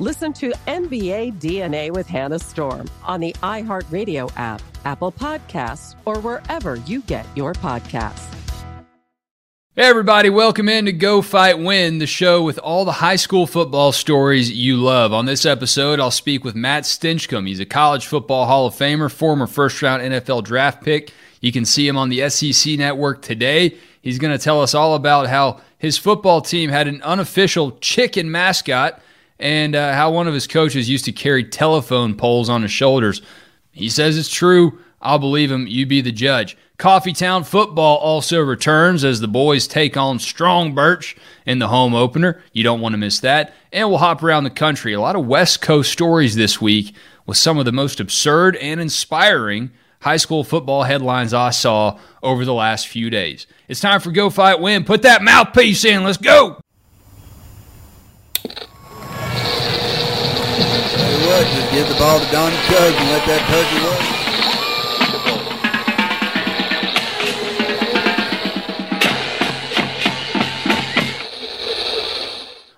Listen to NBA DNA with Hannah Storm on the iHeartRadio app, Apple Podcasts, or wherever you get your podcasts. Hey, everybody, welcome in to Go Fight Win, the show with all the high school football stories you love. On this episode, I'll speak with Matt Stinchcomb. He's a college football Hall of Famer, former first round NFL draft pick. You can see him on the SEC network today. He's going to tell us all about how his football team had an unofficial chicken mascot and uh, how one of his coaches used to carry telephone poles on his shoulders. He says it's true. I'll believe him. You be the judge. Coffeetown football also returns as the boys take on Strongbirch in the home opener. You don't want to miss that. And we'll hop around the country. A lot of West Coast stories this week with some of the most absurd and inspiring high school football headlines I saw over the last few days. It's time for Go Fight Win. Put that mouthpiece in. Let's go. What, just give the ball to Donnie Chuggs and let that turkey work.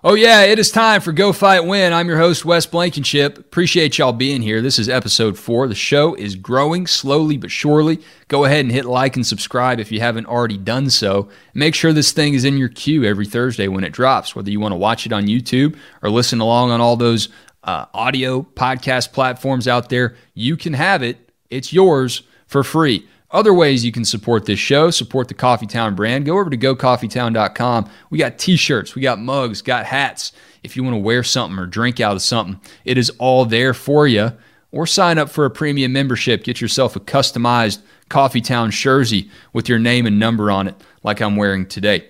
Oh, yeah, it is time for Go Fight Win. I'm your host, Wes Blankenship. Appreciate y'all being here. This is episode four. The show is growing slowly but surely. Go ahead and hit like and subscribe if you haven't already done so. Make sure this thing is in your queue every Thursday when it drops, whether you want to watch it on YouTube or listen along on all those uh, audio podcast platforms out there. You can have it, it's yours for free. Other ways you can support this show, support the Coffeetown brand, go over to gocoffeetown.com. We got t shirts, we got mugs, got hats. If you want to wear something or drink out of something, it is all there for you. Or sign up for a premium membership. Get yourself a customized Coffeetown jersey with your name and number on it, like I'm wearing today.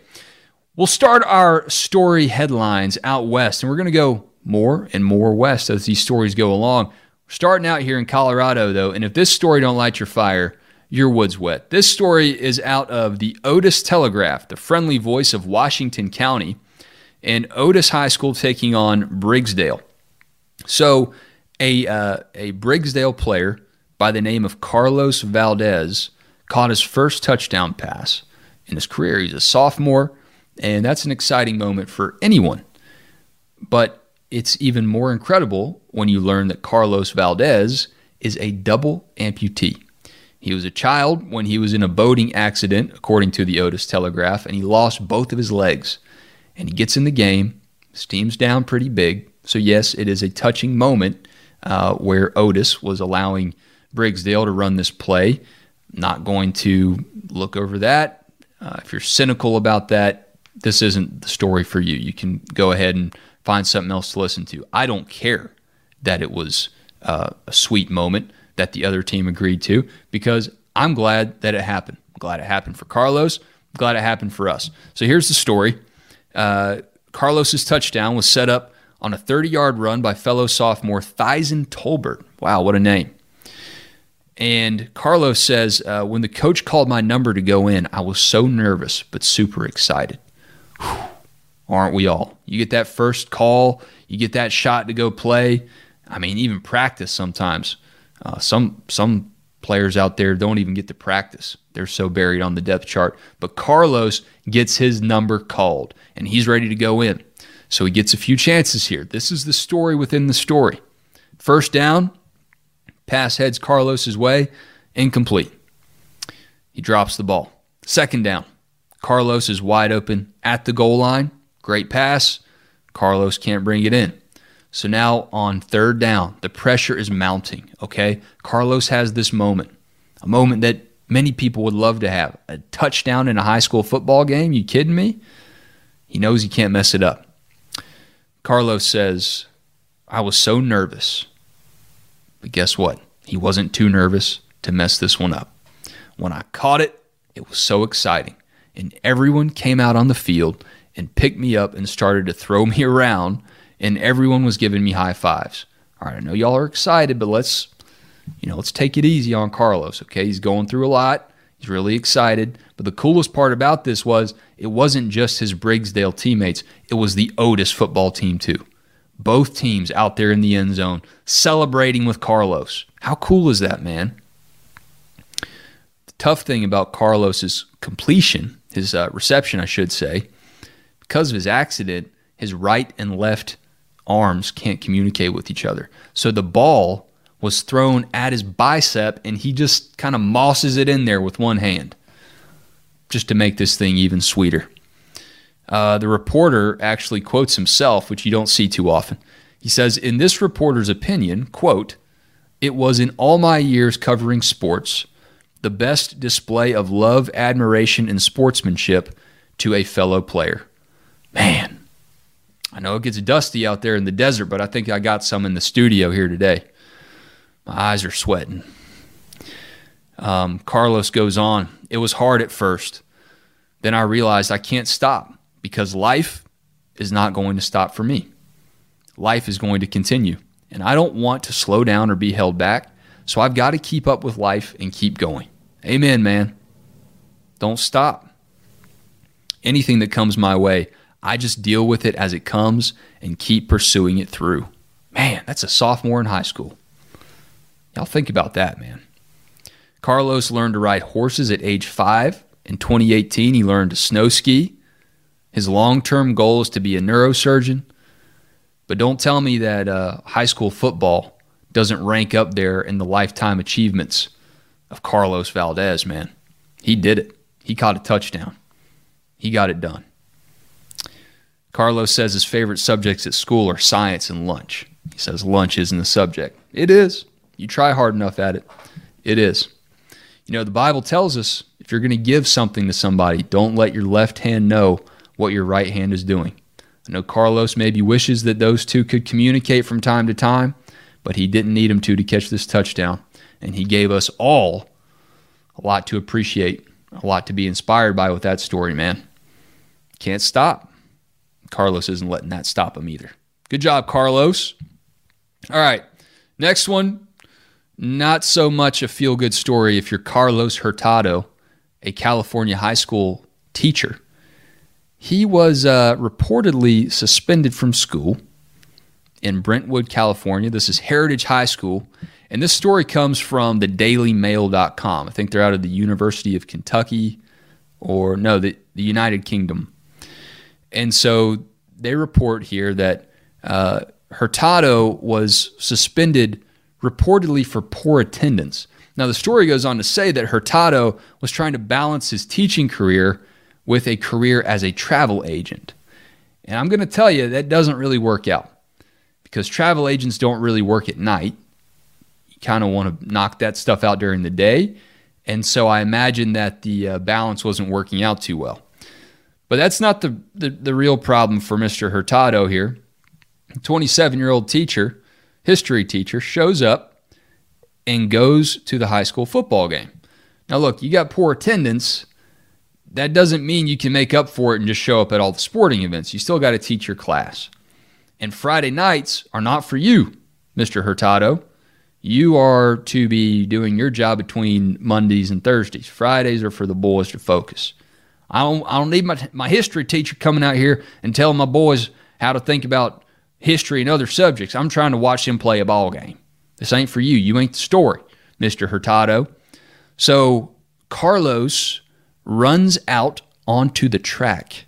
We'll start our story headlines out west, and we're going to go more and more west as these stories go along. Starting out here in Colorado, though, and if this story don't light your fire, your wood's wet. This story is out of the Otis Telegraph, the friendly voice of Washington County, and Otis High School taking on Briggsdale. So, a, uh, a Briggsdale player by the name of Carlos Valdez caught his first touchdown pass in his career. He's a sophomore, and that's an exciting moment for anyone. But it's even more incredible when you learn that Carlos Valdez is a double amputee. He was a child when he was in a boating accident, according to the Otis Telegraph, and he lost both of his legs. And he gets in the game, steams down pretty big. So, yes, it is a touching moment uh, where Otis was allowing Briggsdale to run this play. Not going to look over that. Uh, if you're cynical about that, this isn't the story for you. You can go ahead and find something else to listen to. I don't care that it was uh, a sweet moment that the other team agreed to because I'm glad that it happened. I'm glad it happened for Carlos. I'm glad it happened for us. So here's the story. Uh, Carlos's touchdown was set up on a 30 yard run by fellow sophomore Thyson Tolbert. Wow, what a name. And Carlos says, uh, when the coach called my number to go in, I was so nervous but super excited. Whew. Aren't we all? You get that first call, you get that shot to go play. I mean, even practice sometimes. Uh, some some players out there don't even get to practice. They're so buried on the depth chart. But Carlos gets his number called, and he's ready to go in. So he gets a few chances here. This is the story within the story. First down, pass heads Carlos's way, incomplete. He drops the ball. Second down, Carlos is wide open at the goal line. Great pass. Carlos can't bring it in. So now on third down, the pressure is mounting, okay? Carlos has this moment, a moment that many people would love to have. A touchdown in a high school football game? You kidding me? He knows he can't mess it up. Carlos says, I was so nervous. But guess what? He wasn't too nervous to mess this one up. When I caught it, it was so exciting. And everyone came out on the field and picked me up and started to throw me around, and everyone was giving me high fives. All right, I know y'all are excited, but let's, you know, let's take it easy on Carlos, okay? He's going through a lot. He's really excited. But the coolest part about this was it wasn't just his Briggsdale teammates, it was the Otis football team, too. Both teams out there in the end zone celebrating with Carlos. How cool is that, man? The tough thing about Carlos's completion, his uh, reception, I should say, because of his accident, his right and left arms can't communicate with each other. So the ball was thrown at his bicep and he just kind of mosses it in there with one hand just to make this thing even sweeter. Uh, the reporter actually quotes himself, which you don't see too often. He says, In this reporter's opinion, quote, it was in all my years covering sports the best display of love, admiration, and sportsmanship to a fellow player. Man, I know it gets dusty out there in the desert, but I think I got some in the studio here today. My eyes are sweating. Um, Carlos goes on. It was hard at first. Then I realized I can't stop because life is not going to stop for me. Life is going to continue. And I don't want to slow down or be held back. So I've got to keep up with life and keep going. Amen, man. Don't stop. Anything that comes my way, I just deal with it as it comes and keep pursuing it through. Man, that's a sophomore in high school. Y'all think about that, man. Carlos learned to ride horses at age five. In 2018, he learned to snow ski. His long term goal is to be a neurosurgeon. But don't tell me that uh, high school football doesn't rank up there in the lifetime achievements of Carlos Valdez, man. He did it. He caught a touchdown. He got it done. Carlos says his favorite subjects at school are science and lunch. He says lunch isn't a subject. It is. You try hard enough at it. It is. You know, the Bible tells us if you're going to give something to somebody, don't let your left hand know what your right hand is doing. I know Carlos maybe wishes that those two could communicate from time to time, but he didn't need them to to catch this touchdown. And he gave us all a lot to appreciate, a lot to be inspired by with that story, man. Can't stop. Carlos isn't letting that stop him either. Good job, Carlos. All right. Next one. Not so much a feel good story if you're Carlos Hurtado, a California high school teacher. He was uh, reportedly suspended from school in Brentwood, California. This is Heritage High School. And this story comes from the dailymail.com. I think they're out of the University of Kentucky or no, the, the United Kingdom. And so they report here that uh, Hurtado was suspended reportedly for poor attendance. Now, the story goes on to say that Hurtado was trying to balance his teaching career with a career as a travel agent. And I'm going to tell you, that doesn't really work out because travel agents don't really work at night. You kind of want to knock that stuff out during the day. And so I imagine that the uh, balance wasn't working out too well. But that's not the, the, the real problem for Mr. Hurtado here. 27 year old teacher, history teacher, shows up and goes to the high school football game. Now, look, you got poor attendance. That doesn't mean you can make up for it and just show up at all the sporting events. You still got to teach your class. And Friday nights are not for you, Mr. Hurtado. You are to be doing your job between Mondays and Thursdays. Fridays are for the boys to focus. I don't, I don't need my, my history teacher coming out here and telling my boys how to think about history and other subjects. I'm trying to watch them play a ball game. This ain't for you. You ain't the story, Mr. Hurtado. So Carlos runs out onto the track.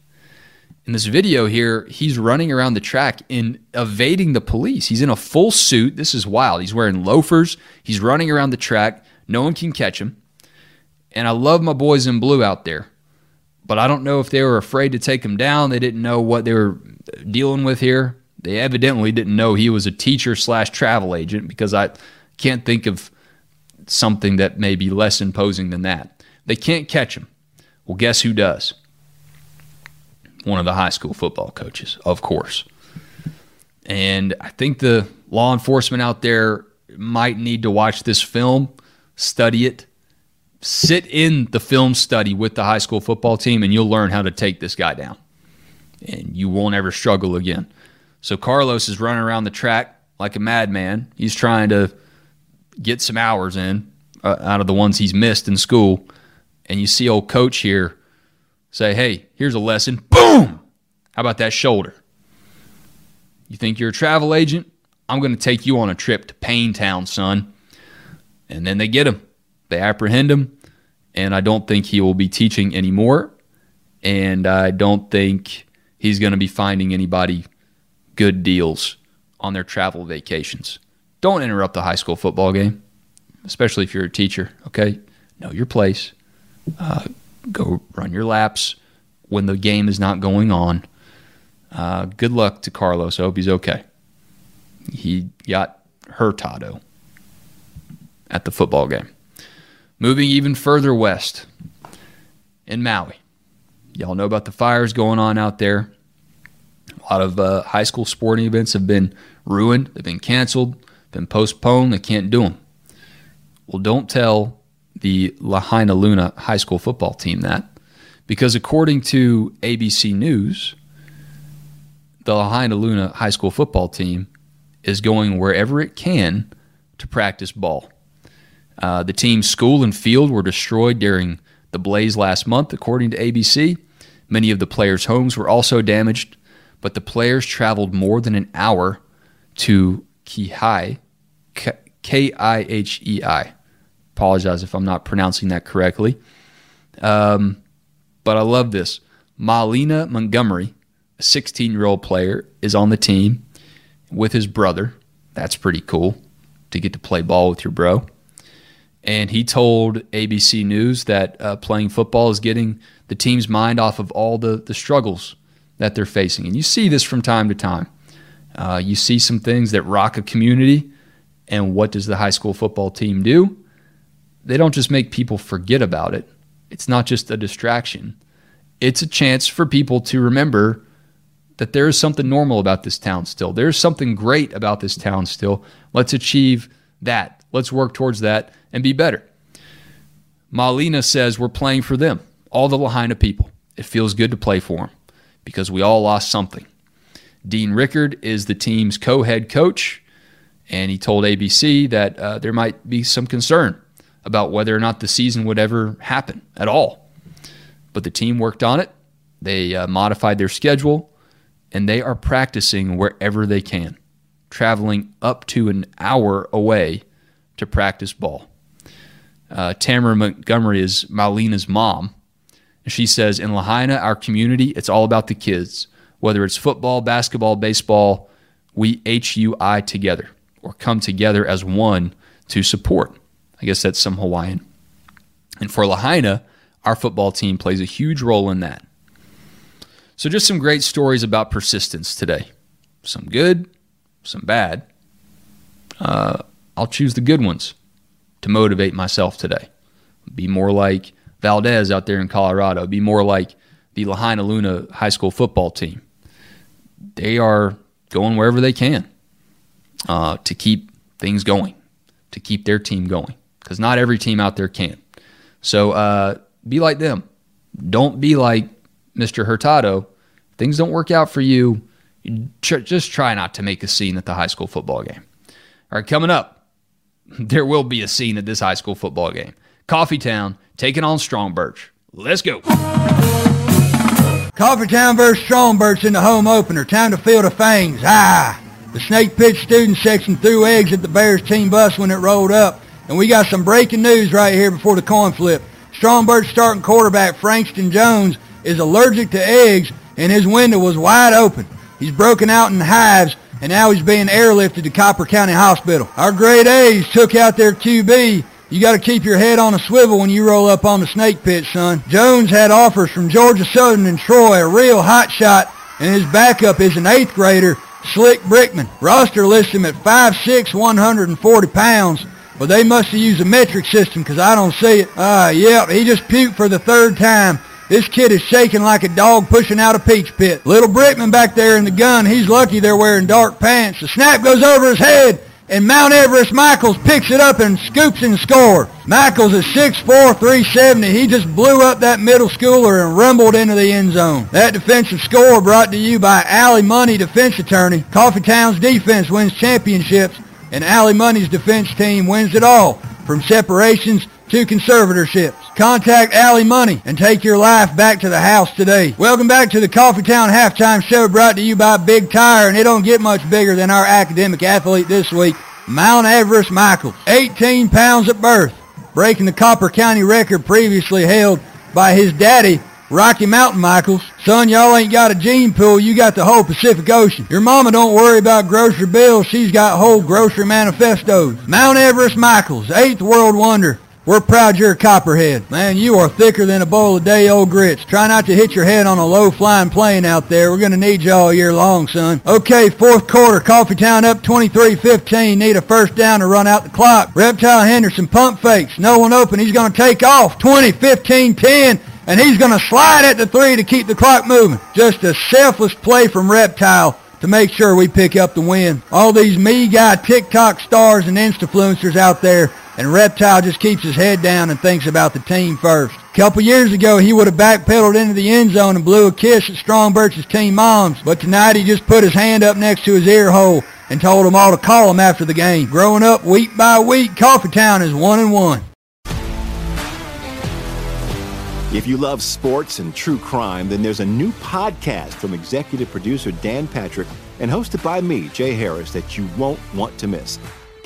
In this video here, he's running around the track and evading the police. He's in a full suit. This is wild. He's wearing loafers. He's running around the track. No one can catch him. And I love my boys in blue out there. But I don't know if they were afraid to take him down. They didn't know what they were dealing with here. They evidently didn't know he was a teacher slash travel agent because I can't think of something that may be less imposing than that. They can't catch him. Well, guess who does? One of the high school football coaches, of course. And I think the law enforcement out there might need to watch this film, study it, sit in the film study with the high school football team, and you'll learn how to take this guy down. And you won't ever struggle again. So Carlos is running around the track like a madman. He's trying to get some hours in uh, out of the ones he's missed in school. And you see old coach here say, hey, here's a lesson. Boom! How about that shoulder? You think you're a travel agent? I'm going to take you on a trip to Payne Town, son. And then they get him. They apprehend him. And I don't think he will be teaching anymore. And I don't think he's going to be finding anybody good deals on their travel vacations. Don't interrupt the high school football game, especially if you're a teacher, okay? Know your place. Uh, go run your laps when the game is not going on. Uh, good luck to Carlos. I hope he's okay. He got hurtado at the football game. Moving even further west in Maui. Y'all know about the fires going on out there. A lot of uh, high school sporting events have been ruined, they've been canceled, been postponed, they can't do them. Well, don't tell the Lahainaluna high school football team that because according to ABC News, the Lahainaluna high school football team is going wherever it can to practice ball. Uh, the team's school and field were destroyed during the blaze last month, according to ABC. Many of the players' homes were also damaged but the players traveled more than an hour to Kihei, K I H E I. Apologize if I'm not pronouncing that correctly. Um, but I love this. Malina Montgomery, a 16 year old player, is on the team with his brother. That's pretty cool to get to play ball with your bro. And he told ABC News that uh, playing football is getting the team's mind off of all the, the struggles that they're facing. And you see this from time to time. Uh, you see some things that rock a community, and what does the high school football team do? They don't just make people forget about it. It's not just a distraction. It's a chance for people to remember that there is something normal about this town still. There's something great about this town still. Let's achieve that. Let's work towards that and be better. Malina says we're playing for them, all the Lahaina people. It feels good to play for them because we all lost something. Dean Rickard is the team's co head coach, and he told ABC that uh, there might be some concern about whether or not the season would ever happen at all. But the team worked on it, they uh, modified their schedule, and they are practicing wherever they can, traveling up to an hour away to practice ball. Uh, Tamara Montgomery is Malina's mom, And she says, in Lahaina, our community, it's all about the kids. Whether it's football, basketball, baseball, we HUI together or come together as one to support. I guess that's some Hawaiian. And for Lahaina, our football team plays a huge role in that. So, just some great stories about persistence today. Some good, some bad. Uh, I'll choose the good ones to motivate myself today. Be more like Valdez out there in Colorado, be more like the Lahainaluna high school football team. They are going wherever they can uh, to keep things going, to keep their team going, because not every team out there can. So uh, be like them. Don't be like Mr. Hurtado. Things don't work out for you. Just try not to make a scene at the high school football game. All right, coming up, there will be a scene at this high school football game. Coffeetown taking on Strongbirch. Let's go. Coffeetown versus Strongbirch in the home opener. Time to field the fangs. Ah! The Snake Pit student section threw eggs at the Bears team bus when it rolled up. And we got some breaking news right here before the coin flip. Strongbirch starting quarterback Frankston Jones is allergic to eggs and his window was wide open. He's broken out in hives and now he's being airlifted to Copper County Hospital. Our grade A's took out their QB. You got to keep your head on a swivel when you roll up on the snake pit, son. Jones had offers from Georgia Southern and Troy, a real hot shot, and his backup is an eighth grader, Slick Brickman. Roster lists him at 5'6", 140 pounds, but they must have used a metric system because I don't see it. Ah, uh, yep, he just puked for the third time. This kid is shaking like a dog pushing out a peach pit. Little Brickman back there in the gun, he's lucky they're wearing dark pants. The snap goes over his head, and Mount Everest Michaels picks it up and scoops and scores. Michaels is 6'4", 370. He just blew up that middle schooler and rumbled into the end zone. That defensive score brought to you by Allie Money defense attorney. Coffeetown's defense wins championships, and Allie Money's defense team wins it all, from separations to conservatorships. Contact Allie Money and take your life back to the house today. Welcome back to the Coffeetown Halftime Show brought to you by Big Tire, and it don't get much bigger than our academic athlete this week, Mount Everest Michaels. 18 pounds at birth, breaking the Copper County record previously held by his daddy, Rocky Mountain Michaels. Son, y'all ain't got a gene pool, you got the whole Pacific Ocean. Your mama don't worry about grocery bills, she's got whole grocery manifestos. Mount Everest Michaels, eighth world wonder, we're proud you're a copperhead. Man, you are thicker than a bowl of day-old grits. Try not to hit your head on a low-flying plane out there. We're going to need you all year long, son. Okay, fourth quarter. Coffee Coffeetown up 23-15. Need a first down to run out the clock. Reptile Henderson pump fakes. No one open. He's going to take off. 20, 15, 10 and he's going to slide at the three to keep the clock moving. Just a selfless play from Reptile to make sure we pick up the win. All these me guy TikTok stars and Instafluencers out there and Reptile just keeps his head down and thinks about the team first. A couple years ago, he would have backpedaled into the end zone and blew a kiss at Strongbirch's team moms, but tonight he just put his hand up next to his ear hole and told them all to call him after the game. Growing up week by week, Coffeetown is one and one. If you love sports and true crime, then there's a new podcast from executive producer Dan Patrick and hosted by me, Jay Harris, that you won't want to miss.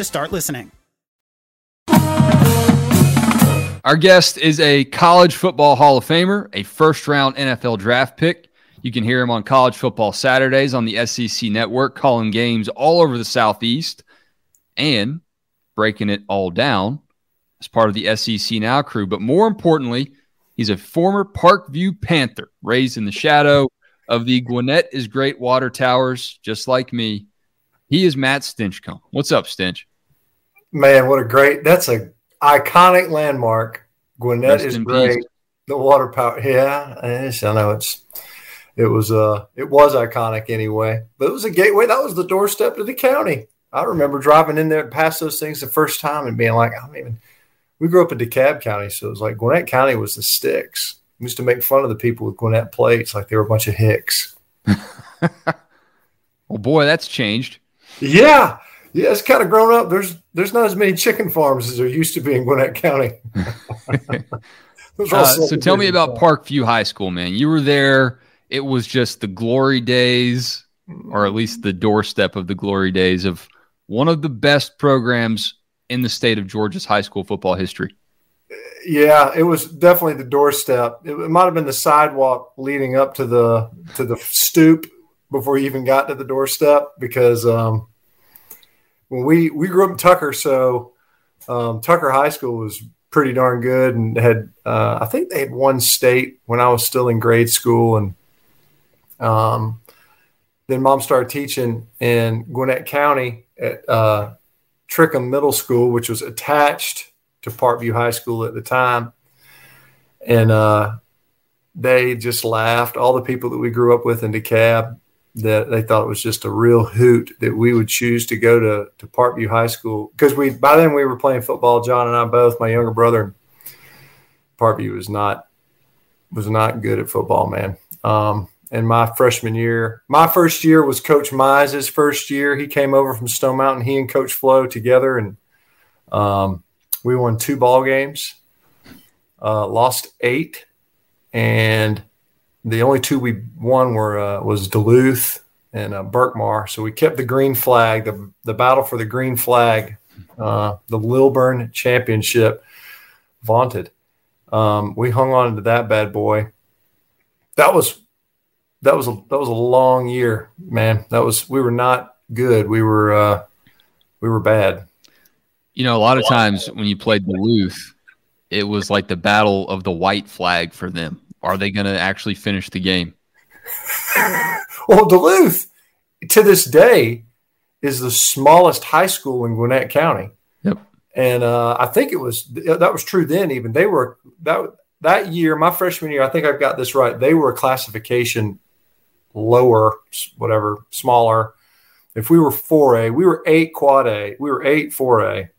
to start listening. Our guest is a college football Hall of Famer, a first round NFL draft pick. You can hear him on college football Saturdays on the SEC network, calling games all over the Southeast and breaking it all down as part of the SEC Now crew. But more importantly, he's a former Parkview Panther, raised in the shadow of the Gwinnett is Great Water Towers, just like me. He is Matt Stinchcomb. What's up, Stinch? Man, what a great, that's a iconic landmark. Gwinnett Rest is great. Peace. The water power. Yeah, I know it's, it was, uh, it was iconic anyway, but it was a gateway. That was the doorstep to the county. I remember driving in there and past those things the first time and being like, I don't even, we grew up in DeKalb County. So it was like Gwinnett County was the sticks. We used to make fun of the people with Gwinnett plates like they were a bunch of hicks. well, boy, that's changed. Yeah. Yeah, it's kind of grown up. There's there's not as many chicken farms as there used to be in Gwinnett County. uh, so tell me about Parkview High School, man. You were there. It was just the glory days, or at least the doorstep of the glory days of one of the best programs in the state of Georgia's high school football history. Yeah, it was definitely the doorstep. It, it might have been the sidewalk leading up to the to the stoop before you even got to the doorstep because um, when we we grew up in Tucker, so um, Tucker High School was pretty darn good and had uh, I think they had won state when I was still in grade school and um, then mom started teaching in Gwinnett County at uh, Trickum Middle School, which was attached to Parkview High School at the time. And uh, they just laughed. All the people that we grew up with in DeKalb, that they thought was just a real hoot that we would choose to go to, to Parkview High School. Because we by then we were playing football, John and I both, my younger brother. Parkview was not was not good at football, man. Um, in my freshman year. My first year was Coach Mize's first year. He came over from Stone Mountain. He and Coach Flowe together, and um, we won two ball games, uh, lost eight, and the only two we won were uh, was Duluth and uh, Berkmar. So we kept the green flag, the the battle for the green flag, uh, the Lilburn Championship, vaunted. Um, we hung on to that bad boy. That was that was a that was a long year, man. That was we were not good. We were uh, we were bad. You know, a lot of times when you played Duluth, it was like the battle of the white flag for them. Are they going to actually finish the game? well, Duluth to this day is the smallest high school in Gwinnett County. Yep. And uh, I think it was that was true then. Even they were that that year, my freshman year. I think I've got this right. They were a classification lower, whatever, smaller. If we were 4A, we were eight quad A, we were eight 4A,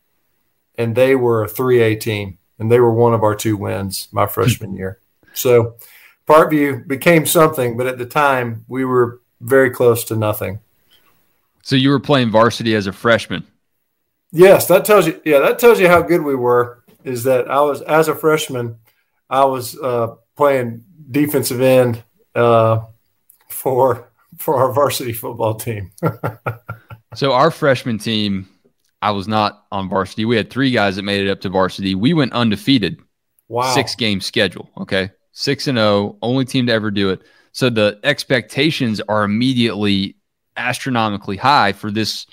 and they were a 3A team. And they were one of our two wins my freshman year. So Parkview became something, but at the time we were very close to nothing. So you were playing varsity as a freshman? Yes, that tells you. Yeah, that tells you how good we were. Is that I was as a freshman, I was uh, playing defensive end uh, for for our varsity football team. so our freshman team, I was not on varsity. We had three guys that made it up to varsity. We went undefeated. Wow. Six game schedule. Okay. Six and oh, only team to ever do it. So the expectations are immediately astronomically high for this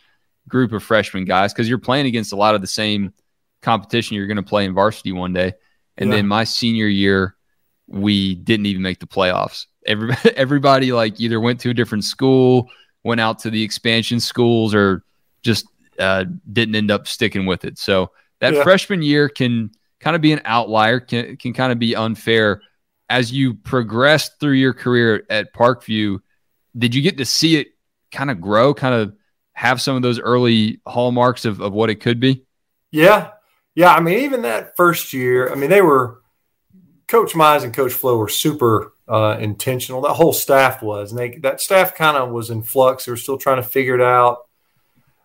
group of freshman guys because you're playing against a lot of the same competition you're going to play in varsity one day. And yeah. then my senior year, we didn't even make the playoffs. Everybody, everybody like either went to a different school, went out to the expansion schools, or just uh, didn't end up sticking with it. So that yeah. freshman year can kind of be an outlier, can can kind of be unfair. As you progressed through your career at Parkview, did you get to see it kind of grow, kind of have some of those early hallmarks of, of what it could be? Yeah. Yeah. I mean, even that first year, I mean, they were Coach Mize and Coach Flowe were super uh, intentional. That whole staff was, and they that staff kind of was in flux. They were still trying to figure it out.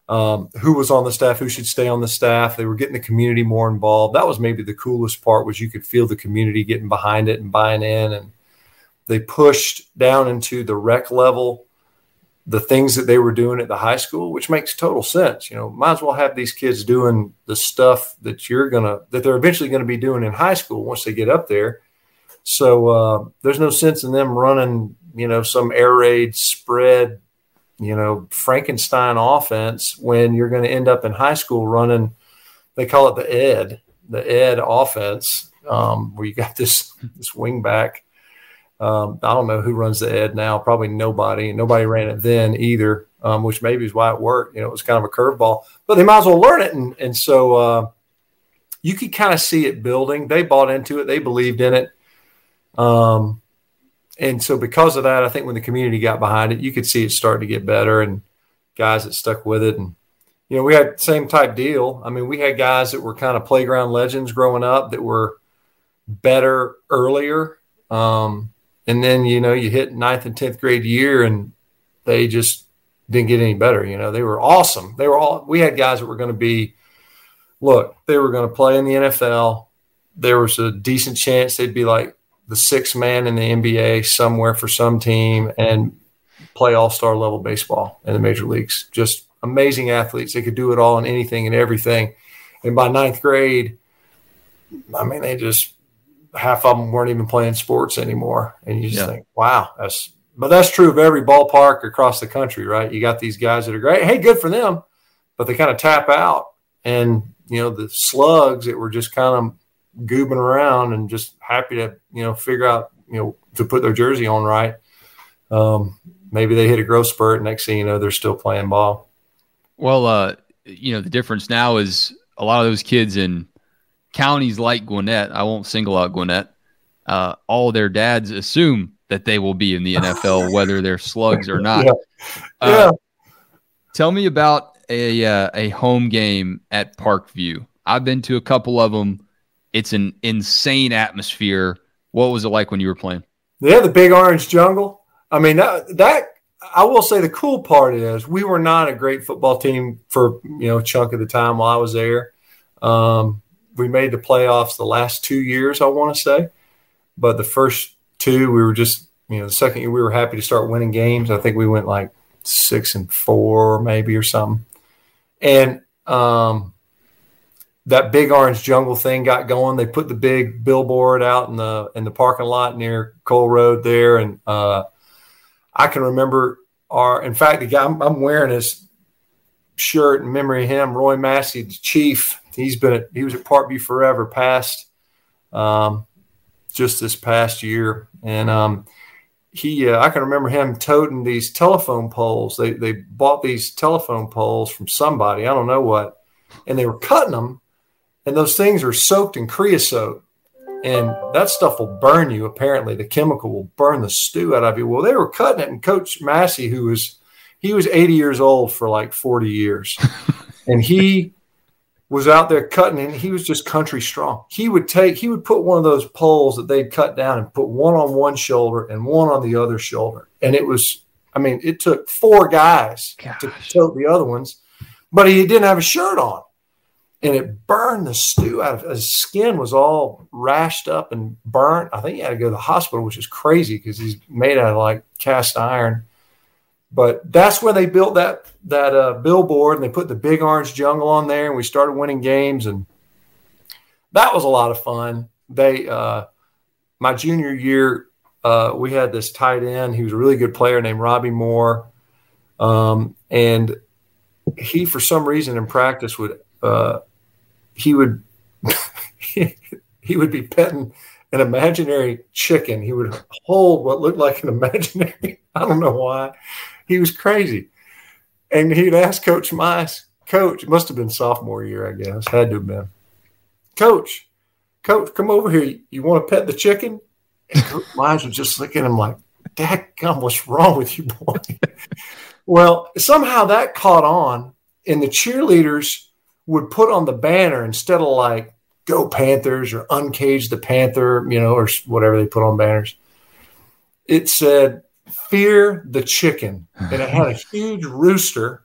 Um, who was on the staff, who should stay on the staff. They were getting the community more involved. That was maybe the coolest part was you could feel the community getting behind it and buying in. And they pushed down into the rec level the things that they were doing at the high school, which makes total sense. You know, might as well have these kids doing the stuff that you're gonna that they're eventually to be doing in high school once they get up there. So uh, there's no sense in them running, you know, some air raid spread, you know, Frankenstein offense when you're going to end up in high school running. They call it the ed, the Ed offense, um, where you got this this wing back. Um, I don't know who runs the Ed now. Probably nobody. Nobody ran it then either, um, which maybe is why it worked. You know, it was kind of a curveball, but they might as well learn it. And and so uh, you could kind of see it building. They bought into it. They believed in it. Um, and so because of that, I think when the community got behind it, you could see it start to get better and guys that stuck with it. And, you know, we had same type deal. I mean, we had guys that were kind of playground legends growing up that were better earlier. Um, and then, you know, you hit ninth and 10th grade year and they just didn't get any better. You know, they were awesome. They were all, we had guys that were going to be, look, they were going to play in the NFL. There was a decent chance they'd be like the sixth man in the NBA somewhere for some team and play all star level baseball in the major leagues. Just amazing athletes. They could do it all and anything and everything. And by ninth grade, I mean, they just, half of them weren't even playing sports anymore. And you just yeah. think, wow, that's, but that's true of every ballpark across the country, right? You got these guys that are great. Hey, good for them. But they kind of tap out. And, you know, the slugs that were just kind of goobing around and just happy to you know figure out you know to put their jersey on right. Um, maybe they hit a growth spurt. Next thing you know, they're still playing ball. Well, uh, you know the difference now is a lot of those kids in counties like Gwinnett. I won't single out Gwinnett. Uh, all their dads assume that they will be in the NFL, whether they're slugs or not. Yeah. Uh, yeah. Tell me about a uh, a home game at Parkview. I've been to a couple of them. It's an insane atmosphere. What was it like when you were playing? Yeah, the big orange jungle. I mean, that, that I will say the cool part is we were not a great football team for you know a chunk of the time while I was there. Um, we made the playoffs the last two years, I want to say, but the first two we were just you know the second year we were happy to start winning games. I think we went like six and four maybe or something, and um, that big orange jungle thing got going. They put the big billboard out in the in the parking lot near Cole Road there, and uh, I can remember our. In fact, the guy I'm, I'm, wearing his shirt in memory of him, Roy Massey, the chief. He's been at, he was at Parkview forever, past um, just this past year, and um, he uh, I can remember him toting these telephone poles. They they bought these telephone poles from somebody I don't know what, and they were cutting them and those things are soaked in creosote. And that stuff will burn you apparently. The chemical will burn the stew out of you. Well they were cutting it and coach massey who was he was 80 years old for like 40 years. And he was out there cutting and he was just country strong. He would take he would put one of those poles that they'd cut down and put one on one shoulder and one on the other shoulder. And it was i mean it took four guys Gosh. to tote the other ones but he didn't have a shirt on and it burned the stew out of his skin was all rashed up and burnt. I think he had to go to the hospital, which is crazy because he's made out of like cast iron. But that's where they built that that uh, billboard and they put the big orange jungle on there, and we started winning games, and that was a lot of fun. They uh, my junior year, uh, we had this tight end. He was a really good player named Robbie Moore, um, and he for some reason in practice would uh, he would he would be petting an imaginary chicken. He would hold what looked like an imaginary. I don't know why. He was crazy, and he'd ask Coach Mize. Coach, it must have been sophomore year, I guess. Had to have been. Coach, Coach, come over here. You want to pet the chicken? And Coach was just looking at him like, Dad, come, what's wrong with you, boy? well, somehow that caught on, and the cheerleaders would put on the banner instead of like "Go Panthers" or "Uncage the Panther," you know, or whatever they put on banners. It said "Fear the Chicken," and it had a huge rooster,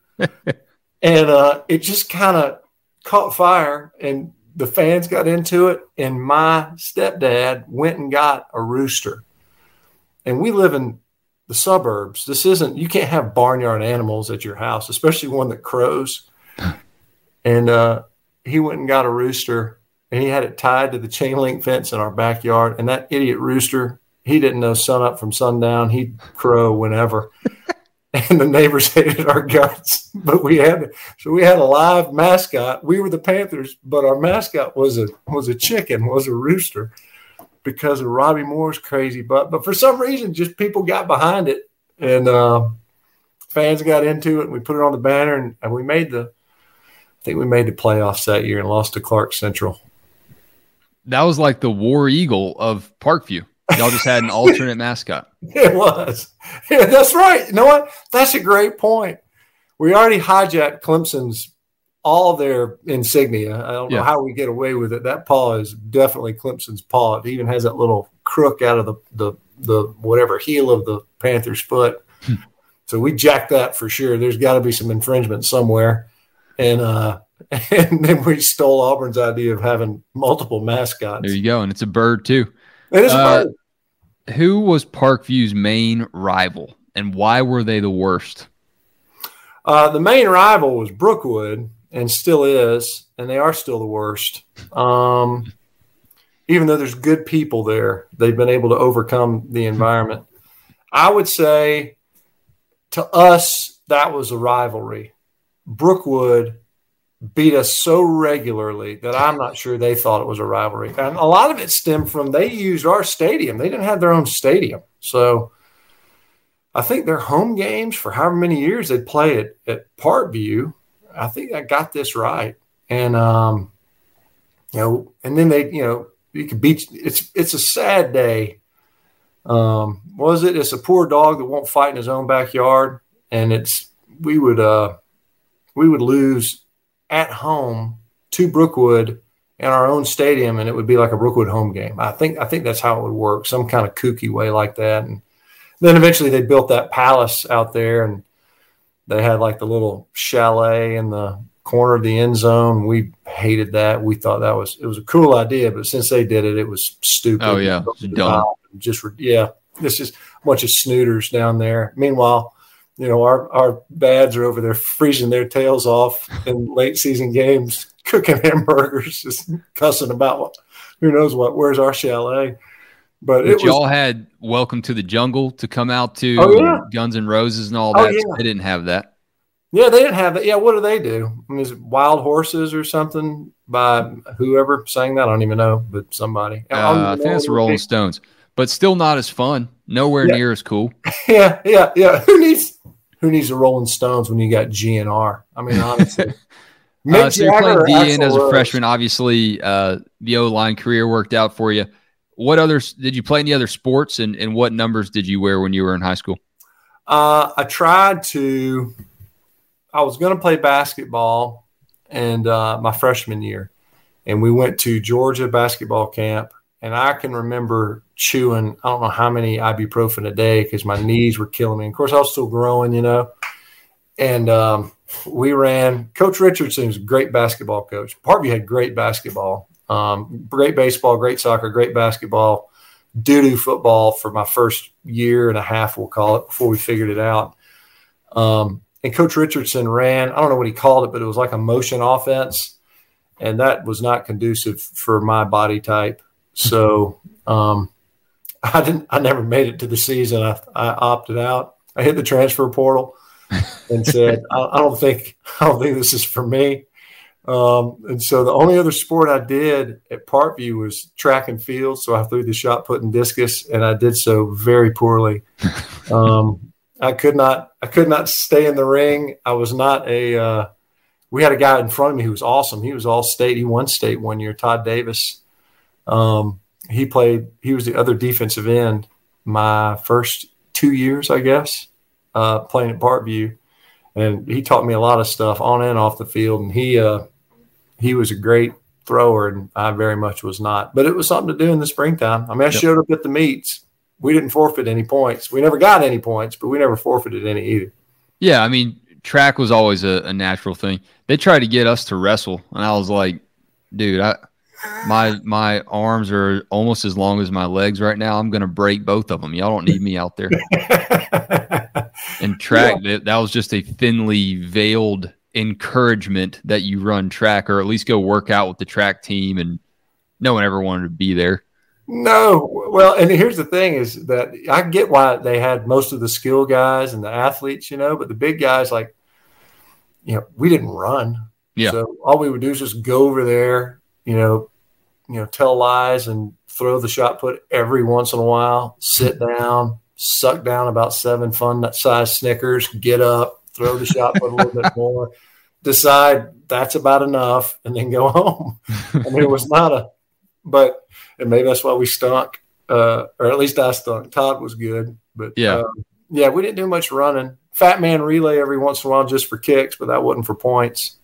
and uh, it just kind of caught fire, and the fans got into it. And my stepdad went and got a rooster, and we live in the suburbs. This isn't you can't have barnyard animals at your house, especially one that crows. And uh, he went and got a rooster and he had it tied to the chain link fence in our backyard. And that idiot rooster, he didn't know sun up from sundown. He'd crow whenever. and the neighbors hated our guts. But we had so we had a live mascot. We were the Panthers, but our mascot was a was a chicken, was a rooster, because of Robbie Moore's crazy butt. But for some reason, just people got behind it, and uh, fans got into it. And we put it on the banner, and, and we made the. I think we made the playoffs that year and lost to Clark Central. That was like the War Eagle of Parkview. Y'all just had an alternate mascot. It was. Yeah, that's right. You know what? That's a great point. We already hijacked Clemson's all their insignia. I don't yeah. know how we get away with it. That paw is definitely Clemson's paw. It even has that little crook out of the the, the whatever heel of the Panther's foot. Hmm. so we jacked that for sure. There's got to be some infringement somewhere. And uh and then we stole Auburn's idea of having multiple mascots. There you go, and it's a bird too. It is uh, Who was Parkview's main rival, and why were they the worst? Uh, the main rival was Brookwood, and still is, and they are still the worst. Um, even though there's good people there, they've been able to overcome the environment. I would say to us, that was a rivalry. Brookwood beat us so regularly that I'm not sure they thought it was a rivalry. And a lot of it stemmed from they used our stadium. They didn't have their own stadium. So I think their home games for however many years they'd play at, at Parkview, I think I got this right. And um, you know, and then they, you know, you could beat it's it's a sad day. Um, was it? It's a poor dog that won't fight in his own backyard. And it's we would uh we would lose at home to Brookwood in our own stadium, and it would be like a Brookwood home game. I think I think that's how it would work, some kind of kooky way like that. And then eventually they built that palace out there, and they had like the little chalet in the corner of the end zone. We hated that. We thought that was it was a cool idea, but since they did it, it was stupid. Oh yeah, dumb. Just yeah, this is a bunch of snooters down there. Meanwhile, you know, our, our dads are over there freezing their tails off in late season games, cooking hamburgers, just cussing about what, who knows what. Where's our chalet? But, but y'all had Welcome to the Jungle to come out to oh, yeah. Guns N' Roses and all oh, that. Oh, yeah. they didn't have that. Yeah, they didn't have that. Yeah, what do they do? I mean, is it Wild Horses or something by whoever sang that? I don't even know, but somebody. Uh, I think it's Rolling Stones, but still not as fun. Nowhere yeah. near as cool. Yeah, yeah, yeah. Who needs who needs the Rolling Stones when you got GNR? I mean, honestly. uh, so you're playing DN as a freshman. Obviously, uh, the O line career worked out for you. What others did you play any other sports, and, and what numbers did you wear when you were in high school? Uh, I tried to. I was going to play basketball, and uh, my freshman year, and we went to Georgia basketball camp, and I can remember chewing I don't know how many ibuprofen a day because my knees were killing me. Of course, I was still growing, you know. And um, we ran. Coach Richardson was a great basketball coach. Parkview had great basketball, um, great baseball, great soccer, great basketball, doo doo football for my first year and a half, we'll call it, before we figured it out. Um, and Coach Richardson ran. I don't know what he called it, but it was like a motion offense, and that was not conducive for my body type. So um, I didn't. I never made it to the season. I, I opted out. I hit the transfer portal and said, I, I, don't think I don't think this is for me." Um, and so the only other sport I did at Parkview was track and field. So I threw the shot put and discus, and I did so very poorly. Um, I could not. I could not stay in the ring. I was not a. Uh, we had a guy in front of me who was awesome. He was all state. He won state one year. Todd Davis. Um, he played. He was the other defensive end my first two years, I guess, uh, playing at Parkview, and he taught me a lot of stuff on and off the field. And he uh, he was a great thrower, and I very much was not. But it was something to do in the springtime. I mean, I yep. showed up at the meets. We didn't forfeit any points. We never got any points, but we never forfeited any either. Yeah, I mean, track was always a, a natural thing. They tried to get us to wrestle, and I was like, dude, I my my arms are almost as long as my legs right now. I'm going to break both of them. Y'all don't need me out there. and track yeah. that, that was just a thinly veiled encouragement that you run track or at least go work out with the track team and no one ever wanted to be there. No, well, and here's the thing: is that I get why they had most of the skill guys and the athletes, you know, but the big guys, like, you know, we didn't run. Yeah. So all we would do is just go over there, you know, you know, tell lies and throw the shot put every once in a while, sit down, suck down about seven fun size Snickers, get up, throw the shot put a little bit more, decide that's about enough, and then go home. I mean, it was not a, but, and maybe that's why we stunk, uh, or at least I stunk. Todd was good, but Yeah. uh, yeah, we didn't do much running. Fat man relay every once in a while just for kicks, but that wasn't for points.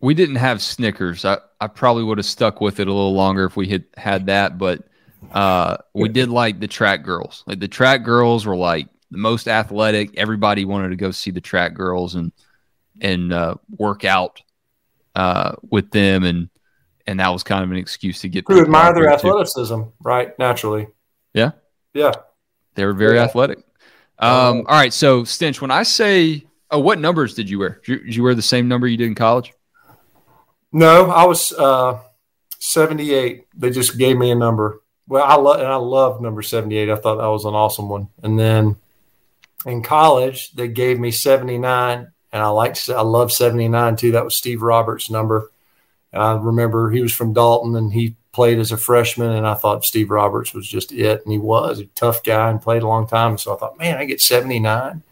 We didn't have Snickers. I, I probably would have stuck with it a little longer if we had had that, but uh, we did like the track girls. Like the track girls were like the most athletic. Everybody wanted to go see the track girls and and uh, work out uh, with them, and and that was kind of an excuse to get people admire their there, too. athleticism, right? Naturally. Yeah, Yeah. they were very Yeah. athletic. Um, all right, so Stench, when I say, oh, what numbers did you wear? Did you, did you wear the same number you did in college? No, I was uh, 78. They just gave me a number. Well, I love and I love number 78. I thought that was an awesome one. And then in college, they gave me 79, and I liked I love 79 too. That was Steve Roberts' number. And I remember he was from Dalton and he played as a freshman, and I thought Steve Roberts was just it, and he was a tough guy and played a long time. So I thought, man, I get 79.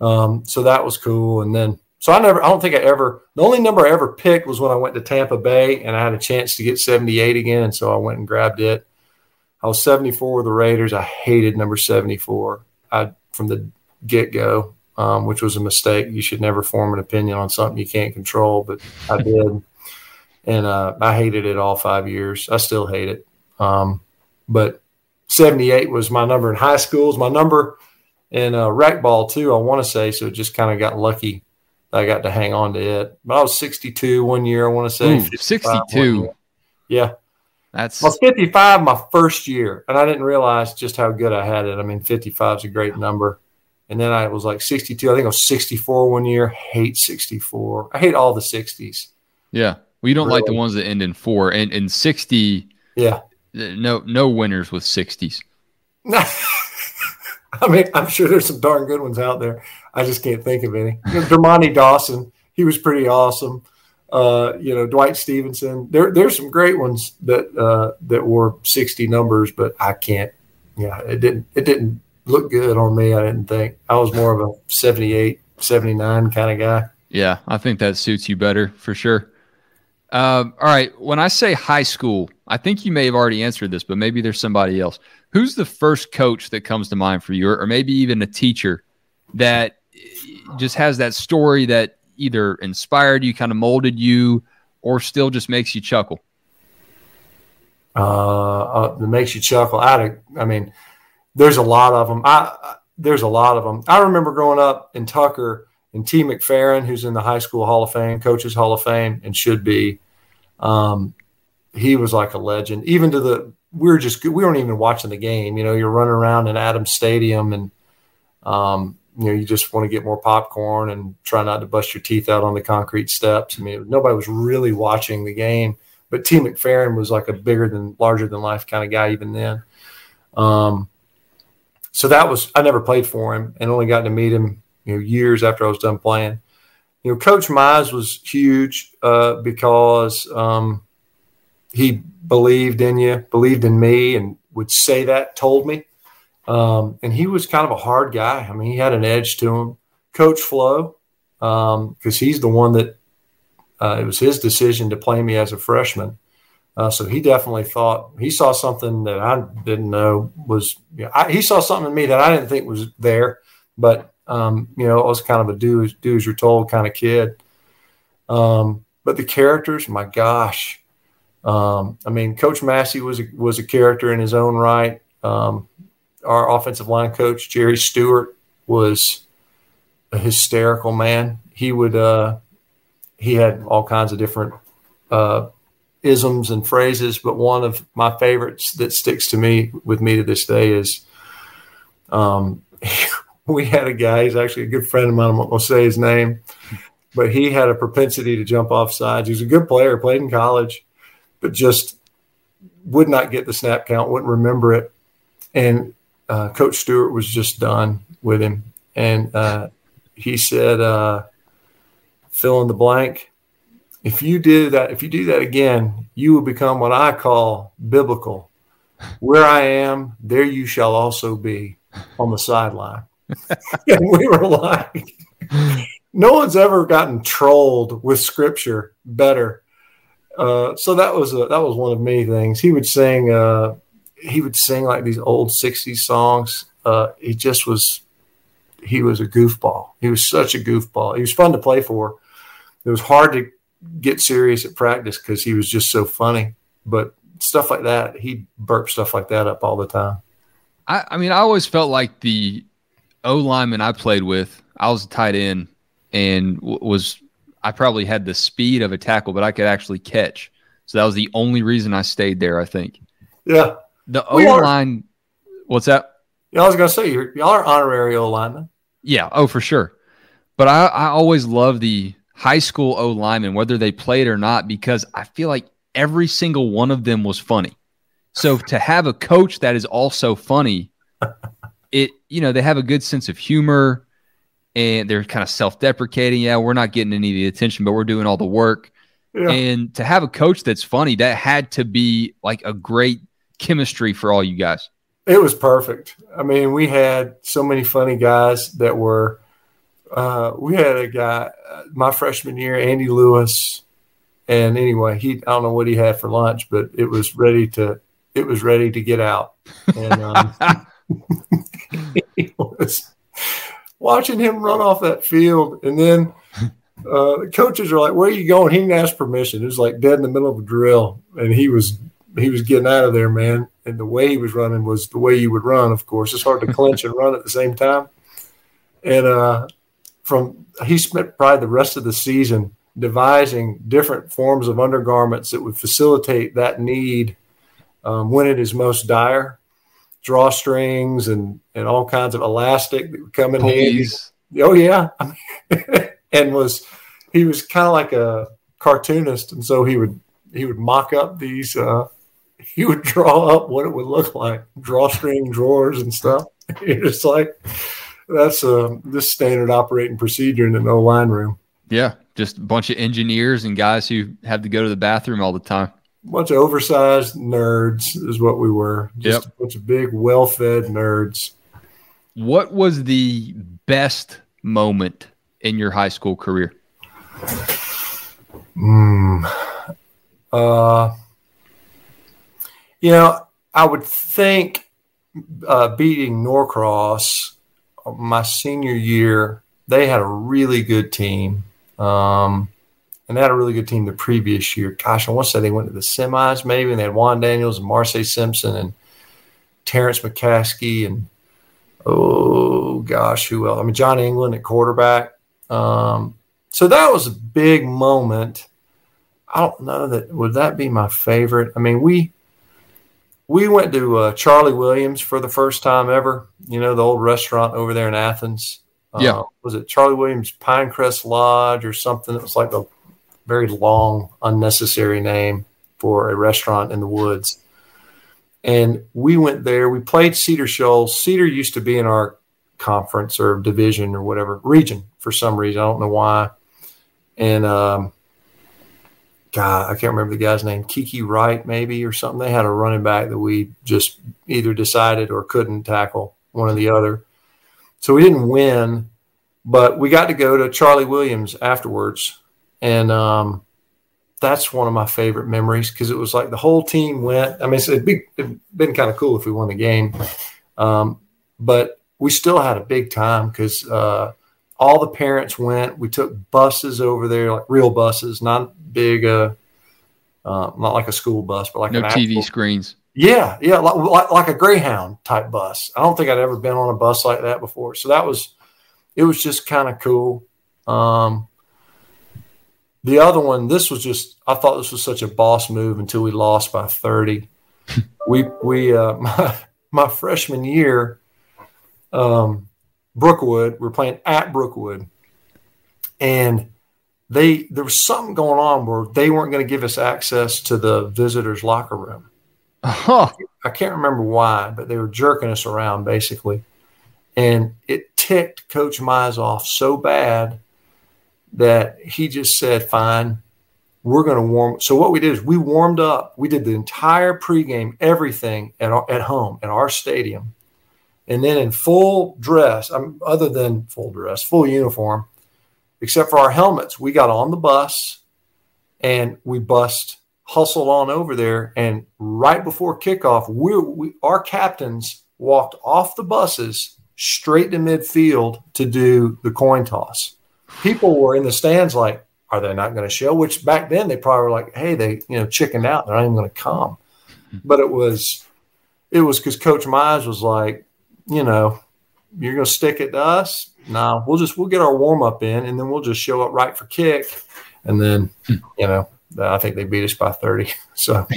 Um, so that was cool. And then, so I never, I don't think I ever, the only number I ever picked was when I went to Tampa Bay and I had a chance to get 78 again. And so I went and grabbed it. I was 74 with the Raiders. I hated number 74 I, from the get go, um, which was a mistake. You should never form an opinion on something you can't control, but I did. and uh, I hated it all five years. I still hate it. Um, but 78 was my number in high school. My number in uh, rec ball too. I want to say so. It just kind of got lucky. I got to hang on to it. But I was 62 one year. I want to say Ooh, 62. Yeah, That's I was 55 my first year, and I didn't realize just how good I had it. I mean, 55 is a great number. And then I was like 62. I think I was 64 one year. Hate 64. I hate all the 60s. yeah. Well, you don't like the ones that end in four and in sixty. Yeah. No, no winners with sixties. I mean, I'm sure there's some darn good ones out there. I just can't think of any. You know, Dermontti Dawson, he was pretty awesome. Uh, you know, Dwight Stephenson. There, there's some great ones that uh, that were 60 numbers, but I can't. Yeah, it didn't. It didn't look good on me. I didn't think. I was more of a 78, 79 kind of guy. Yeah, I think that suits you better for sure. Um, all right. When I say high school, I think you may have already answered this, but maybe there's somebody else. Who's the first coach that comes to mind for you, or, or maybe even a teacher that just has that story that either inspired you, kind of molded you, or still just makes you chuckle? uh, uh, that makes you chuckle. I, I mean, there's a lot of them. I, I there's a lot of them. I remember growing up in Tucker and T. McFerrin, who's in the high school Hall of Fame, Coaches Hall of Fame, and should be. Um, he was like a legend. Even to the we were just we weren't even watching the game. You know, you're running around in Adams Stadium and um, you know, you just want to get more popcorn and try not to bust your teeth out on the concrete steps. I mean, nobody was really watching the game, but T. McFerrin was like a bigger than, larger than life kind of guy even then. Um, so that was I never played for him and only got to meet him, you know, years after I was done playing. You know, Coach Mize was huge uh, because um, he believed in you, believed in me, and would say that, told me. Um, and he was kind of a hard guy. I mean, he had an edge to him. Coach Flowe, because he's the one that uh, it was his decision to play me as a freshman. Uh, so he definitely thought he saw something that I didn't know was. You know, I, he saw something in me that I didn't think was there, but um, you know, I was kind of a do as do as you're told kind of kid. Um, but the characters, my gosh, um, I mean, Coach Massey was a, was a character in his own right. Um, our offensive line coach Jerry Stewart was a hysterical man. He would uh, he had all kinds of different uh, isms and phrases, but one of my favorites that sticks to me with me to this day is um, we had a guy. He's actually a good friend of mine. I'm not to say his name, but he had a propensity to jump off sides. He was a good player, played in college, but just would not get the snap count, wouldn't remember it, and uh, Coach Stewart was just done with him, and uh, he said, uh, "Fill in the blank." If you do that, if you do that again, you will become what I call biblical. Where I am, there you shall also be on the sideline. and we were like, no one's ever gotten trolled with scripture better. Uh, so that was a, that was one of many things. He would sing. He would sing like these old '60s songs. Uh, he just was. He was a goofball. He was such a goofball. He was fun to play for. It was hard to get serious at practice because he was just so funny. But stuff like that, he burp stuff like that up all the time. I, I mean, I always felt like the O lineman I played with, I was a tight end and w- was I probably had the speed of a tackle, but I could actually catch. So that was the only reason I stayed there. I think. Yeah. The O line. What's that? Yeah, I was gonna say you're, y'all are honorary O linemen. Yeah. Oh, for sure. But I, I always love the high school O linemen, whether they played or not, because I feel like every single one of them was funny. So to have a coach that is also funny, it you know they have a good sense of humor and they're kind of self-deprecating. Yeah, we're not getting any of the attention, but we're doing all the work. Yeah. And to have a coach that's funny, that had to be like a great chemistry for all you guys. It was perfect. I mean, we had so many funny guys that were. Uh, we had a guy uh, my freshman year, Andy Lewis, and anyway, he I don't know what he had for lunch, but it was ready to it was ready to get out. And um, was watching him run off that field, and then uh, the coaches are like, "Where are you going?" He didn't ask permission. It was like dead in the middle of a drill, and he was he was getting out of there, man. And the way he was running was the way you would run. Of course, it's hard to clinch and run at the same time. And uh, from he spent probably the rest of the season devising different forms of undergarments that would facilitate that need um, when it is most dire. Drawstrings and and all kinds of elastic that would come in handy. Oh yeah, and was he was kind of like a cartoonist, and so he would he would mock up these. Uh, he would draw up what it would look like, drawstring drawers and stuff. It's like that's uh, this standard operating procedure in an O line room. Yeah, just a bunch of engineers and guys who have to go to the bathroom all the time. A bunch of oversized nerds is what we were. Just yep. a bunch of big, well fed nerds. What was the best moment in your high school career? Mm, uh, you know, I would think uh, beating Norcross my senior year, they had a really good team. Um, and they had a really good team the previous year. Gosh, I want to say they went to the semis maybe, and they had Juan Daniels and Marcy Simpson and Terrence McCaskey and oh gosh, who else? I mean, John England at quarterback. Um, so that was a big moment. I don't know that would that be my favorite. I mean, we we went to uh, Charlie Williams for the first time ever. You know, the old restaurant over there in Athens. Yeah. Uh, was it Charlie Williams Pinecrest Lodge or something? It was like a very long, unnecessary name for a restaurant in the woods. And we went there. We played Cedar Shoals. Cedar used to be in our conference or division or whatever region for some reason. I don't know why. And um, God, I can't remember the guy's name. Kiki Wright, maybe or something. They had a running back that we just either decided or couldn't tackle, one or the other. So we didn't win, but we got to go to Charlie Williams afterwards, and um, that's one of my favorite memories because it was like the whole team went. I mean, it'd, be, it'd been kind of cool if we won the game, um, but we still had a big time because uh, all the parents went. We took buses over there, like real buses, not big, uh, uh, not like a school bus, but like no TV actual, screens. Yeah, yeah, like, like, like a Greyhound type bus. I don't think I'd ever been on a bus like that before. So that was, it was just kind of cool. Um, the other one, this was just, I thought this was such a boss move until we lost by 30. we, we, uh, my, my freshman year, um, Brookwood, we're playing at Brookwood, and they, there was something going on where they weren't going to give us access to the visitors' locker room Huh. I can't remember why, but they were jerking us around basically. And it ticked Coach Mize off so bad that he just said, fine, we're going to warm. So what we did is we warmed up. We did the entire pregame, everything at, our, at home at our stadium. And then in full dress, um, other than full dress, full uniform, except for our helmets, we got on the bus and we bust hustled on over there. And right before kickoff, we, we our captains walked off the buses straight to midfield to do the coin toss. People were in the stands like, are they not going to show? Which back then they probably were like, hey, they you know chickened out. They're not even going to come. But it was it was because Coach Mize was like, you know, you're going to stick it to us. No, nah, we'll just we'll get our warm up in, and then we'll just show up right for kick, and then you know I think they beat us by 30. So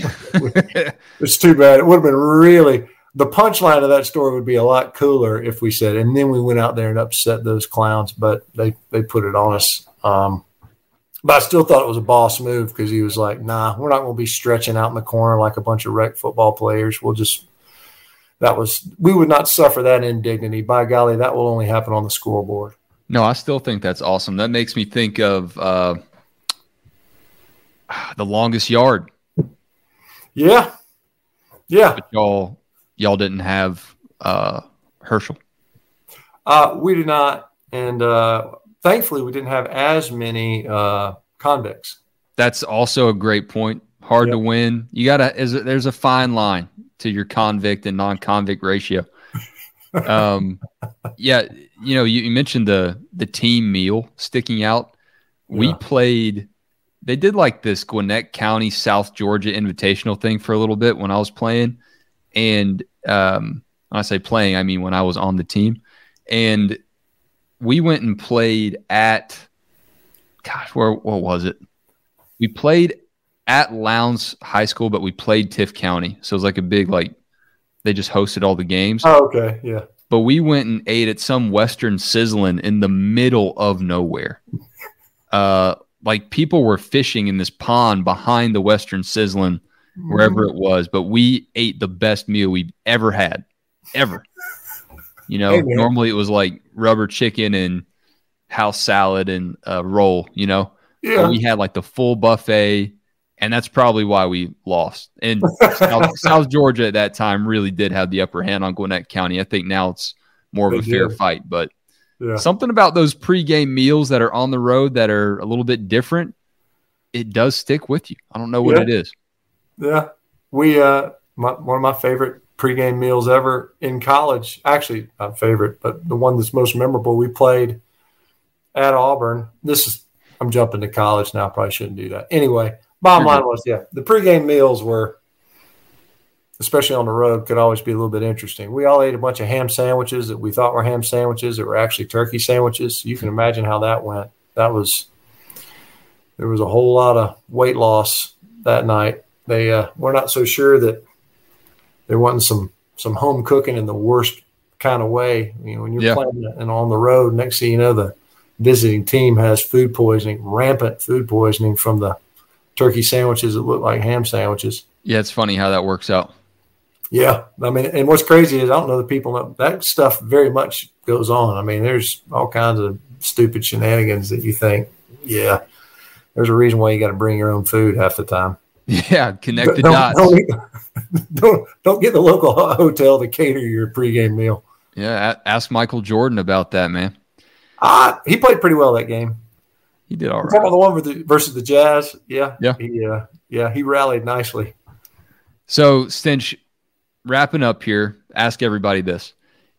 it's too bad. It would have been really the punchline of that story would be a lot cooler if we said, and then we went out there and upset those clowns, but they they put it on us. Um, but I still thought it was a boss move because he was like, "Nah, we're not going to be stretching out in the corner like a bunch of rec football players. We'll just." That was we would not suffer that indignity. By golly, that will only happen on the scoreboard. No, I still think that's awesome. That makes me think of uh, the longest yard. Yeah, yeah. But y'all, y'all didn't have uh, Herschel. Uh, we did not, and uh, thankfully, we didn't have as many uh, convicts. That's also a great point. Hard yep. to win. You gotta. Is there's a fine line to your convict and non-convict ratio. um, yeah, you know, you, you, mentioned the the team meal sticking out. We yeah. played. They did like this Gwinnett County, South Georgia invitational thing for a little bit when I was playing, and um, when I say playing, I mean when I was on the team, and we went and played at. Gosh, where what was it? We played at Lowndes High School, but we played Tift County, so it was like a big like they just hosted all the games. Oh, okay, yeah. But we went and ate at some Western Sizzlin in the middle of nowhere. Uh, like people were fishing in this pond behind the Western Sizzlin, wherever it was. But we ate the best meal we've ever had, ever. You know, hey, normally it was like rubber chicken and house salad and a roll. You know, yeah. But we had like the full buffet and that's probably why we lost. And South, South, Georgia at that time really did have the upper hand on Gwinnett County. I think now it's more of a fair fight, but yeah. something about those pregame meals that are on the road that are a little bit different, it does stick with you. I don't know what yeah. it is. Yeah, we uh, my, one of my favorite pregame meals ever in college. Actually, not favorite, but the one that's most memorable. We played at Auburn. This is I'm jumping to college now. I probably shouldn't do that. Anyway Bottom line was, yeah, the pregame meals were, especially on the road, could always be a little bit interesting. We all ate a bunch of ham sandwiches that we thought were ham sandwiches that were actually turkey sandwiches. You can imagine how that went. That was there was a whole lot of weight loss that night. They uh, we're not so sure that there wasn't some some home cooking in the worst kind of way. You know, when you're yeah. playing and on the road, next thing you know, the visiting team has food poisoning, rampant food poisoning from the turkey sandwiches that look like ham sandwiches. Yeah, it's funny how that works out. Yeah, I mean, and what's crazy is I don't know the people know that stuff very much goes on. I mean, there's all kinds of stupid shenanigans that you think, yeah, there's a reason why you got to bring your own food half the time. Yeah, connect the don't, dots. Don't, don't, don't get the local hotel to cater your pregame meal. Yeah, ask Michael Jordan about that, man. Uh, he played pretty well that game. He did all right. The one with the, versus the Jazz, yeah, yeah, he, uh, yeah, he rallied nicely. So, Stinch, wrapping up here, ask everybody this: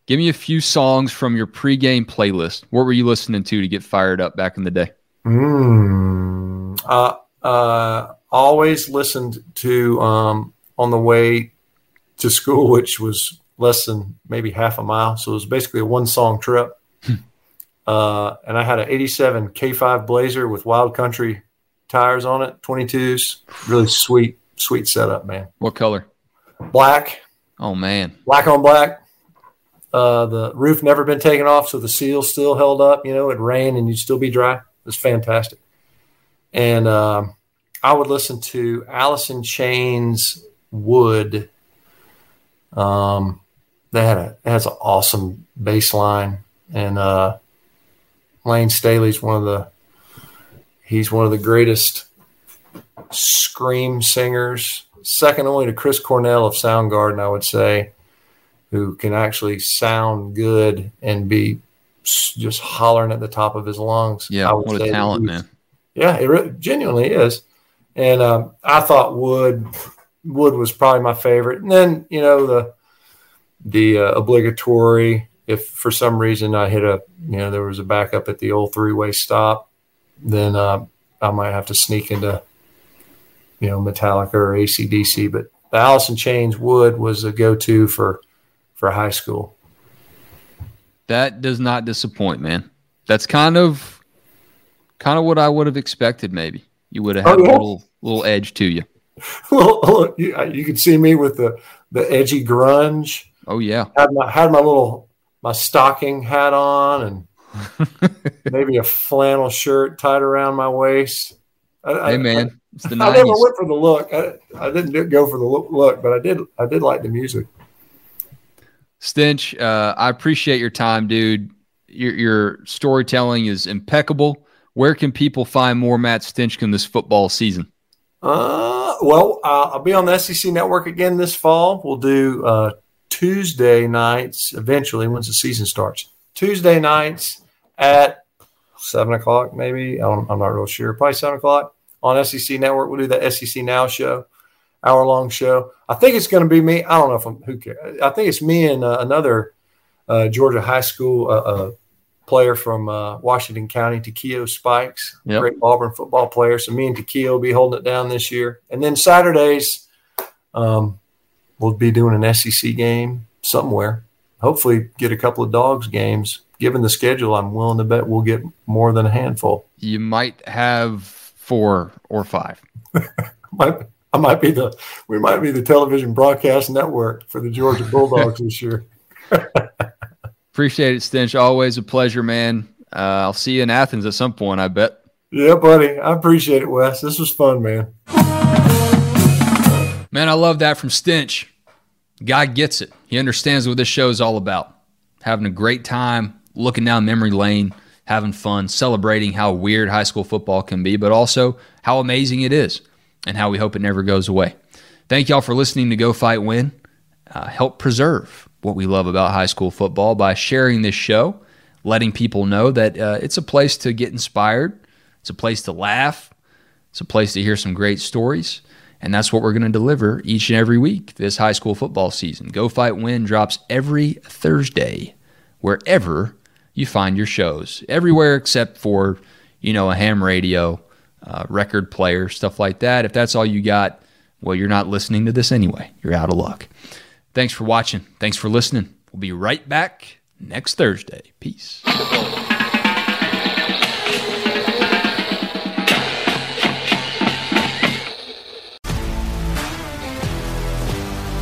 Give me a few songs from your pregame playlist. What were you listening to to get fired up back in the day? Mm, uh, uh, always listened to um, on the way to school, which was less than maybe half a mile. So it was basically a one song trip. Uh, and I had an 87 K5 Blazer with Wild Country tires on it, 22s. Really sweet, sweet setup, man. What color? Black. Oh, man. Black on black. Uh, the roof never been taken off, so the seal still held up. You know, it rained and you'd still be dry. It was fantastic. And um, I would listen to in Chains Would Um, they had a has an awesome bass line, and uh, Layne Staley's one of the he's one of the greatest scream singers, second only to Chris Cornell of Soundgarden, I would say, who can actually sound good and be just hollering at the top of his lungs. Yeah, what a talent, man. Yeah, it really, genuinely is. And um, I thought Would Would was probably my favorite. And then you know the the uh, obligatory. If for some reason I hit a you know there was a backup at the old three way stop, then uh, I might have to sneak into you know Metallica or ACDC. But the Alice in Chains Would was a go to for for high school. That does not disappoint, man. That's kind of kind of what I would have expected. Maybe you would have had oh, yeah. a little little edge to you. well, you, you could see me with the the edgy grunge. Oh yeah, had my had my little my stocking hat on and maybe a flannel shirt tied around my waist. I, hey man, it's the I, 90s. I never went for the look. I, I didn't go for the look, but I did. I did like the music. Stinch, uh, I appreciate your time, dude. Your, your storytelling is impeccable. Where can people find more Matt Stinchcomb this football season? Uh, well, uh, I'll be on the SEC Network again this fall. We'll do uh, Tuesday nights eventually once the season starts. Tuesday nights at seven o'clock, maybe. I'm, I'm not real sure. Probably seven o'clock on SEC Network. We'll do the SEC Now show, hour long show. I think it's going to be me. I don't know if I'm who cares. I think it's me and uh, another uh, Georgia high school uh, uh player from uh, Washington County, Takeo Spikes, yep. great Auburn football player. So me and Takeo will be holding it down this year. And then Saturdays, um, we'll be doing an SEC game somewhere. Hopefully, get a couple of dogs games. Given the schedule, I'm willing to bet we'll get more than a handful. You might have four or five. might, I might be the we might be the television broadcast network for the Georgia Bulldogs this year. Appreciate it, Stinch. Always a pleasure, man. Uh, I'll see you in Athens at some point, I bet. Yeah, buddy. I appreciate it, Wes. This was fun, man. Man, I love that from Stinch. Guy gets it. He understands what this show is all about. Having a great time, looking down memory lane, having fun, celebrating how weird high school football can be, but also how amazing it is and how we hope it never goes away. Thank y'all for listening to Go Fight Win. Uh, help preserve what we love about high school football by sharing this show, letting people know that uh, it's a place to get inspired, it's a place to laugh, it's a place to hear some great stories. And that's what we're going to deliver each and every week this high school football season. Go Fight Win drops every Thursday, wherever you find your shows, everywhere except for, you know, a ham radio, uh, record player, stuff like that. If that's all you got, well, you're not listening to this anyway. You're out of luck. Thanks for watching. Thanks for listening. We'll be right back next Thursday. Peace.